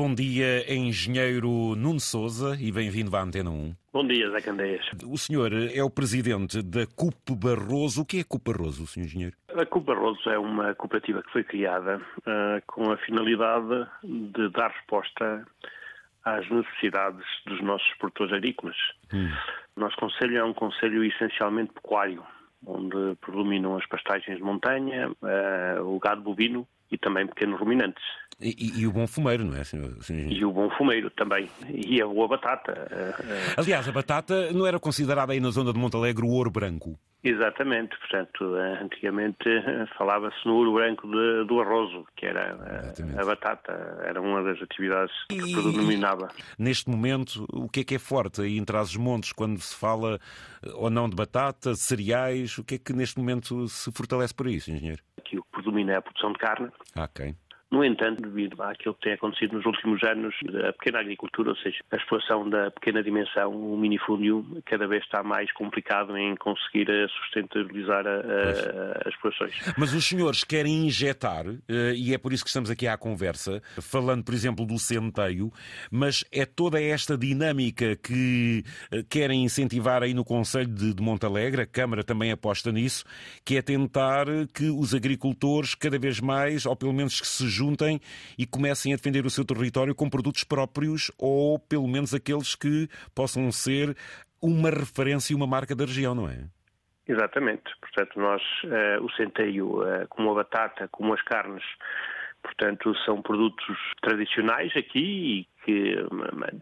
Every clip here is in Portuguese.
Bom dia, engenheiro Nuno Souza e bem-vindo à Antena 1. Bom dia, Zé Candeias. O senhor é o presidente da CUP Barroso. O que é a CUP Barroso, senhor engenheiro? A CUP Barroso é uma cooperativa que foi criada uh, com a finalidade de dar resposta às necessidades dos nossos produtores agrícolas. Hum. O nosso conselho é um conselho essencialmente pecuário, onde predominam as pastagens de montanha, uh, o gado bovino e também pequenos ruminantes. E, e, e, o bom fumeiro, não é, senhor, senhor? E o bom fumeiro também. E a boa batata. Eh, eh. Aliás, a batata não era considerada aí na zona de Montalegre o ouro branco? Exatamente, portanto, eh, antigamente falava-se no ouro branco de, do arrozo, que era a, a, batata, era uma das atividades que e, predominava. Neste momento, o que é que é forte aí em Trás-os-Montes, quando se fala ou não de batata, cereais, o que é que neste momento se fortalece por isso, engenheiro? Predomina é a produção de carne. Ok. No entanto, devido àquilo que tem acontecido nos últimos anos, a pequena agricultura, ou seja, a exploração da pequena dimensão, o minifúndio, cada vez está mais complicado em conseguir eh, sustentabilizar a, a, as explorações. Mas os senhores querem injetar, eh, e é por isso que estamos aqui à conversa, falando, por exemplo, do centeio, mas é toda esta dinâmica que eh, querem incentivar aí no Conselho de, de Montalegre, a Câmara também aposta nisso, que é tentar que os agricultores cada vez mais, ou pelo menos que se juntem e comecem a defender o seu território com produtos próprios ou pelo menos aqueles que possam ser uma referência e uma marca da região, não é? Exatamente. Portanto, nós, uh, o centeio, uh, como a batata, como as carnes, Portanto, são produtos tradicionais aqui e que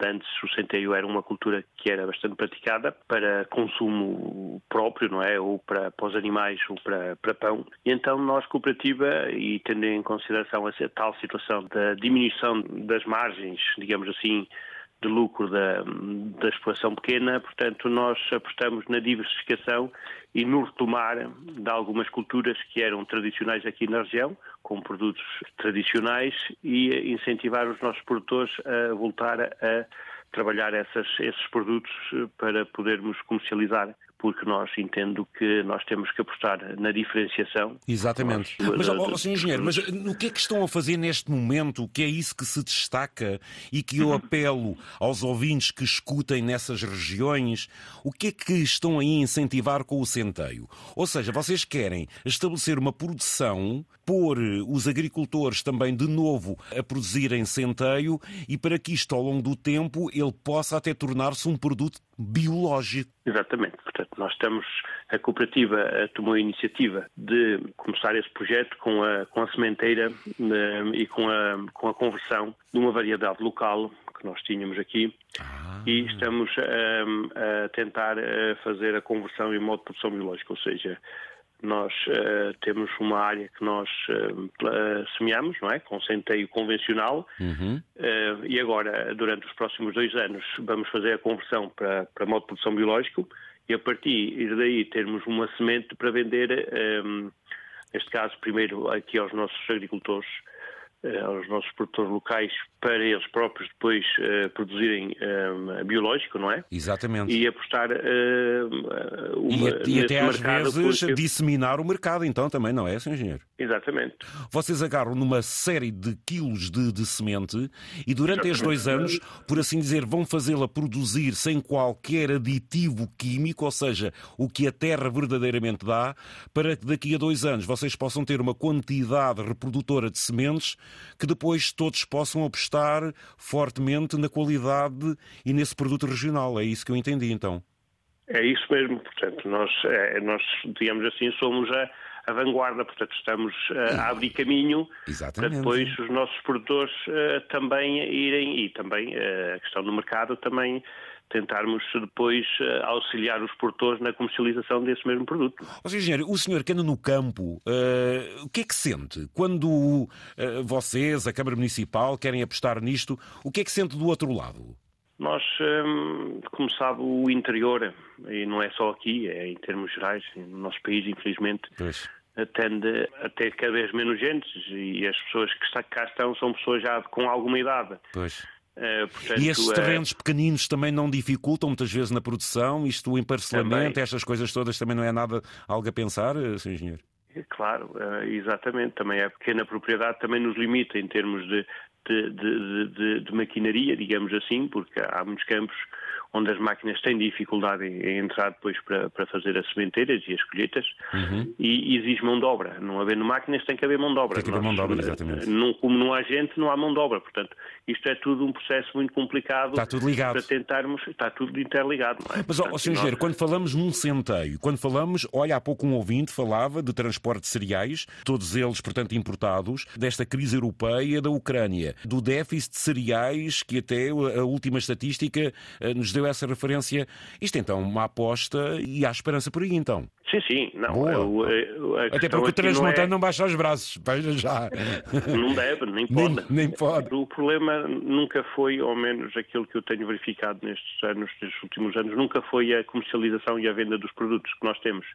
antes o centeio era uma cultura que era bastante praticada para consumo próprio, não é? Ou para, para os animais ou para, para pão. E então nós, cooperativa, e tendo em consideração essa tal situação da diminuição das margens, digamos assim, de lucro da, da exploração pequena, portanto, nós apostamos na diversificação e no retomar de algumas culturas que eram tradicionais aqui na região, com produtos tradicionais, e incentivar os nossos produtores a voltar a trabalhar essas, esses produtos para podermos comercializar porque nós entendo que nós temos que apostar na diferenciação. Exatamente. Mas, ó, Sr. Engenheiro, mas no que é que estão a fazer neste momento que é isso que se destaca e que eu apelo aos ouvintes que escutem nessas regiões, o que é que estão aí a incentivar com o centeio? Ou seja, vocês querem estabelecer uma produção, pôr os agricultores também de novo a produzirem centeio e para que isto ao longo do tempo ele possa até tornar-se um produto biológico. Exatamente. Portanto, nós estamos, a cooperativa eh, tomou a iniciativa de começar esse projeto com a, com a sementeira eh, e com a, com a conversão de uma variedade local que nós tínhamos aqui ah. e estamos a, a tentar fazer a conversão em modo de produção biológica, ou seja, nós uh, temos uma área que nós uh, semeamos, não é? Com centeio convencional. Uhum. Uh, e agora, durante os próximos dois anos, vamos fazer a conversão para, para modo de produção biológico e a partir daí termos uma semente para vender, um, neste caso, primeiro aqui aos nossos agricultores aos nossos produtores locais para eles próprios depois uh, produzirem uh, biológico, não é? Exatamente. E apostar uh, uma, e, e até às vezes porque... disseminar o mercado, então também, não é, Sr. Engenheiro? Exatamente. Vocês agarram numa série de quilos de, de semente e durante estes dois anos, por assim dizer, vão fazê-la produzir sem qualquer aditivo químico, ou seja, o que a terra verdadeiramente dá, para que daqui a dois anos vocês possam ter uma quantidade reprodutora de sementes que depois todos possam apostar fortemente na qualidade e nesse produto regional. É isso que eu entendi, então. É isso mesmo. Portanto, nós, é, nós digamos assim, somos a, a vanguarda, portanto, estamos uh, a abrir caminho Exatamente. para depois os nossos produtores uh, também irem, e também uh, a questão do mercado também tentarmos depois uh, auxiliar os produtores na comercialização desse mesmo produto. Seja, engenheiro, o senhor que anda no campo, uh, o que é que sente quando uh, vocês, a Câmara Municipal, querem apostar nisto? O que é que sente do outro lado? Nós, um, como sabe, o interior, e não é só aqui, é em termos gerais, no nosso país, infelizmente, pois tende a ter cada vez menos gente e as pessoas que cá estão são pessoas já com alguma idade. Pois. Uh, portanto, e estes terrenos uh... pequeninos também não dificultam muitas vezes na produção? Isto, o emparcelamento, também. estas coisas todas também não é nada algo a pensar, eh, Sr. Engenheiro? Claro, uh, exatamente. Também a pequena propriedade também nos limita em termos de, de, de, de maquinaria, digamos assim, porque há muitos campos onde as máquinas têm dificuldade em, entrar depois para, para, fazer as sementeiras e as colheitas, uhum. e, exige mão de obra. Não havendo máquinas, tem que haver mão de obra. Tem que haver mão de obra, exatamente. Não, como não há gente, não há mão de obra. Portanto, isto é tudo um processo muito complicado. Está tudo ligado. Para tentarmos, está tudo interligado. É? Mas, ó, Sr. Nós... quando falamos num centeio, quando falamos, olha, há pouco um ouvinte falava de transporte de cereais, todos eles, portanto, importados, desta crise europeia da Ucrânia, do déficit de cereais, que até a última estatística eh, nos deu essa referência. Isto então uma aposta e há esperança por aí então. Sim, sim. Não. Eu, eu, Até porque o transmontano não, é... não baixa os braços, veja já. Não deve, nem pode. Nem, nem, pode. O problema nunca foi, ao menos aquilo que eu tenho verificado nestes anos, nestes últimos anos, nunca foi a comercialização e a venda dos produtos que nós temos.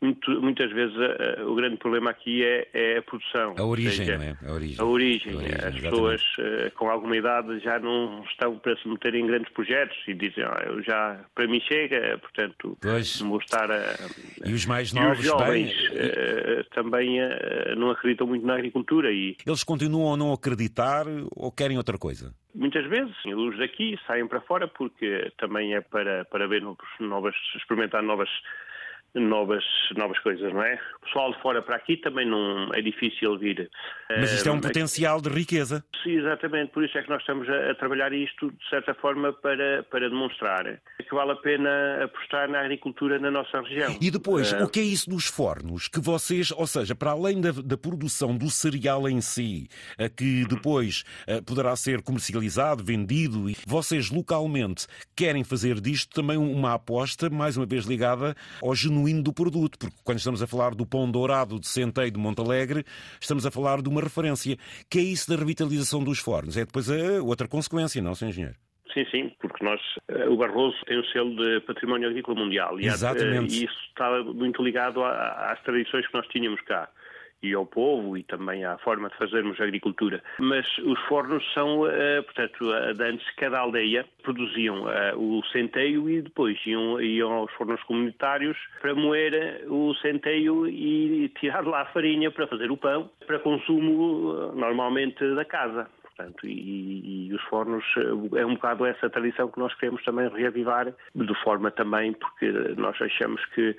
Muito, muitas vezes a, a, o grande problema aqui é, é, a produção. A origem, seja, não é? A origem. A origem. A origem As exatamente. pessoas uh, com alguma idade já não estão para se meter em grandes projetos e dizem, ah, eu já, para mim chega, portanto, pois. vou estar a e os mais novos e os jovens bem... uh, também uh, não acreditam muito na agricultura. E... Eles continuam a não acreditar ou querem outra coisa? Muitas vezes, os daqui saem para fora porque também é para, para ver novas, experimentar novas novas, novas coisas, não é? O pessoal de fora para aqui também não é difícil vir. Mas isto é um uh, potencial de riqueza. Sim, exatamente. Por isso é que nós estamos a, a, trabalhar isto, de certa forma, para, para demonstrar que vale a pena apostar na agricultura na nossa região. E depois, uh... o que é isso dos fornos? Que vocês, ou seja, para além da, da produção do cereal em si, uh, que depois poderá ser comercializado, vendido, e vocês localmente querem fazer disto também uma aposta, mais uma vez ligada ao genuíno genuíno do produto, porque quando estamos a falar do pão dourado de Centeio de Montalegre, estamos a falar de uma referência. Que é isso da revitalização dos fornos? É depois a outra consequência, não, Sr. Engenheiro? Sim, sim, porque nós, eh, o Barroso tem o selo de Património Agrícola Mundial e, Exatamente. e isso está muito ligado às tradições que nós tínhamos cá e ao povo e também à forma de fazermos agricultura. Mas os fornos são, uh, portanto, uh, antes cada aldeia produziam uh, o centeio e depois iam, iam aos fornos comunitários para moer o centeio e tirar lá a farinha para fazer o pão, para consumo normalmente da casa. Portanto, e, e, os fornos é um bocado essa tradição que nós queremos também reavivar, de forma também, porque nós achamos que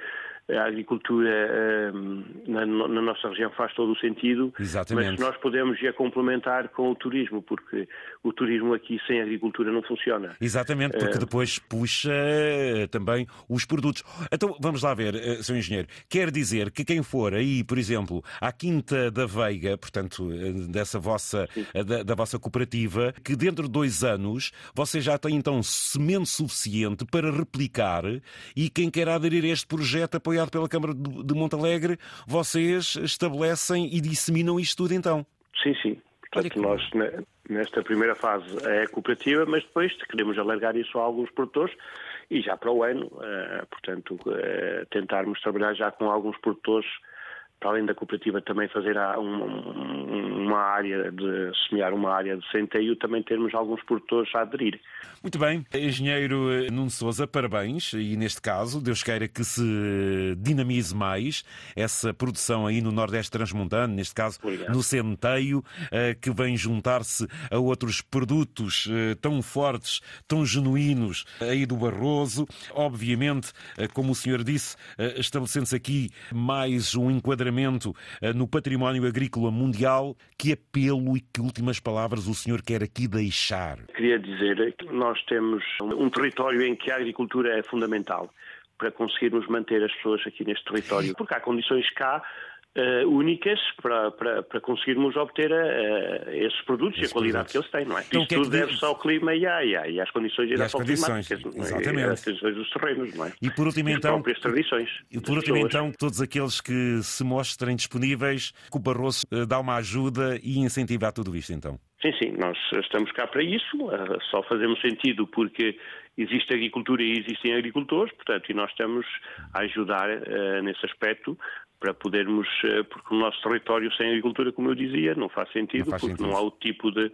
a agricultura ehm, na, na, nossa região faz todo o sentido, Exatamente. mas nós podemos a complementar com o turismo, porque o turismo aqui sem agricultura não funciona. Exatamente, porque uh... depois puxa eh, também os produtos. Então vamos lá ver, eh, Sr. Engenheiro, quer dizer que quem for aí, por exemplo, à Quinta da Veiga, portanto, dessa vossa, da, da vossa cooperativa, que dentro de dois anos vocês já têm então semente suficiente para replicar e quem quer aderir a este projeto apoiar apoiado pela Câmara de Montalegre, vocês estabelecem e disseminam isto tudo então? Sim, sim. Portanto, nós nesta primeira fase é cooperativa, mas depois queremos alargar isso a alguns produtores e já para o ano, eh, portanto, eh, tentarmos trabalhar já com alguns produtores para além da cooperativa também fazer uma área de semear uma área de centeio, também termos alguns produtores a aderir. Muito bem, engenheiro Nuno Souza, parabéns e neste caso, Deus queira que se dinamize mais essa produção aí no Nordeste Transmontano, neste caso Obrigado. no centeio, eh, que vem juntar-se a outros produtos eh, tão fortes, tão genuínos aí do Barroso. Obviamente, eh, como o senhor disse, estabelecendo-se aqui mais um enquadramento eh, no património agrícola mundial. Que apelo e que últimas palavras o senhor quer aqui deixar? Queria dizer que nós temos um território em que a agricultura é fundamental para conseguirmos manter as pessoas aqui neste território, porque há condições cá Uh, únicas para, para, para, conseguirmos obter uh, esses produtos e a qualidade que eles têm, não é? Então, é tudo deve-se ao clima e, à, e, às condições e, às condições, exatamente. e às condições dos terrenos, não é? E por último, então, próprias tradições. E por último, então, todos aqueles que se mostrem disponíveis, que o Barroso uh, dá uma ajuda e incentiva tudo isto, então. Sim, sim, nós estamos cá para isso, só fazemos sentido porque existe agricultura e existem agricultores, portanto, e nós estamos a ajudar nesse aspecto para podermos, eh, porque o nosso território sem agricultura, como eu dizia, não faz sentido, não faz porque sentido. não há o tipo de.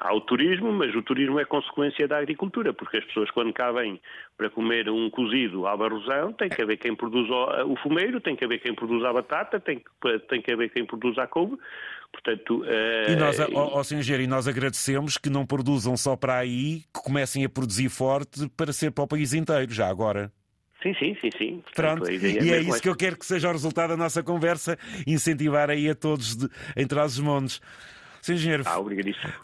Há o turismo, mas o turismo é consequência da agricultura, porque as pessoas, quando cá vêm para comer um cozido à barrosão, tem que haver quem produza o fumeiro, tem que haver quem produza a batata, tem que, tem que haver quem produza a couve. Portanto, e nós, ó, ó. Engenheiro, e nós agradecemos que não produzam só para aí, que comecem a produzir forte para ser para o país inteiro, já agora. Sim, sim, sim, sim. Portanto, Pronto, é e é isso que eu quero que seja o resultado da nossa conversa, incentivar aí a todos de, em Trás-os-Montes. Sr. Engenheiro, ah,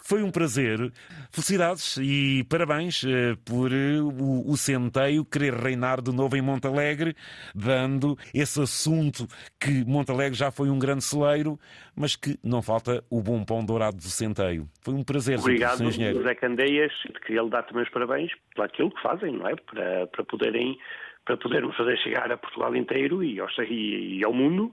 foi um prazer. Felicidades e parabéns uh, por uh, o, o, centeio querer reinar de novo em Montalegre, dando esse assunto que Montalegre já foi um grande celeiro, mas que não falta o bom pão dourado do centeio. Foi um prazer, Obrigado, Sr. Engenheiro. José Candeias. Queria lhe dar também os parabéns por aquilo que fazem, não é? Para, para poderem para podermos fazer chegar a Portugal inteiro e ao, e, ao mundo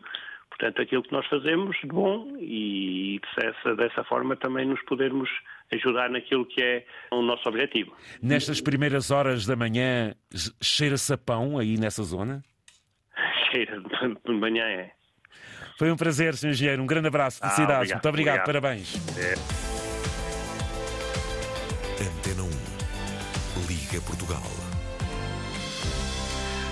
portanto, aquilo que nós fazemos de bom e dessa, dessa forma também nos podermos ajudar naquilo que é o nosso objetivo. Nestas primeiras horas da manhã, cheira-se a pão aí nessa zona? Cheira, de manhã é. Foi um prazer, Sr. Engenheiro. Um grande abraço. Ah, Felicidades. Ah, Muito obrigado. obrigado. Parabéns. É.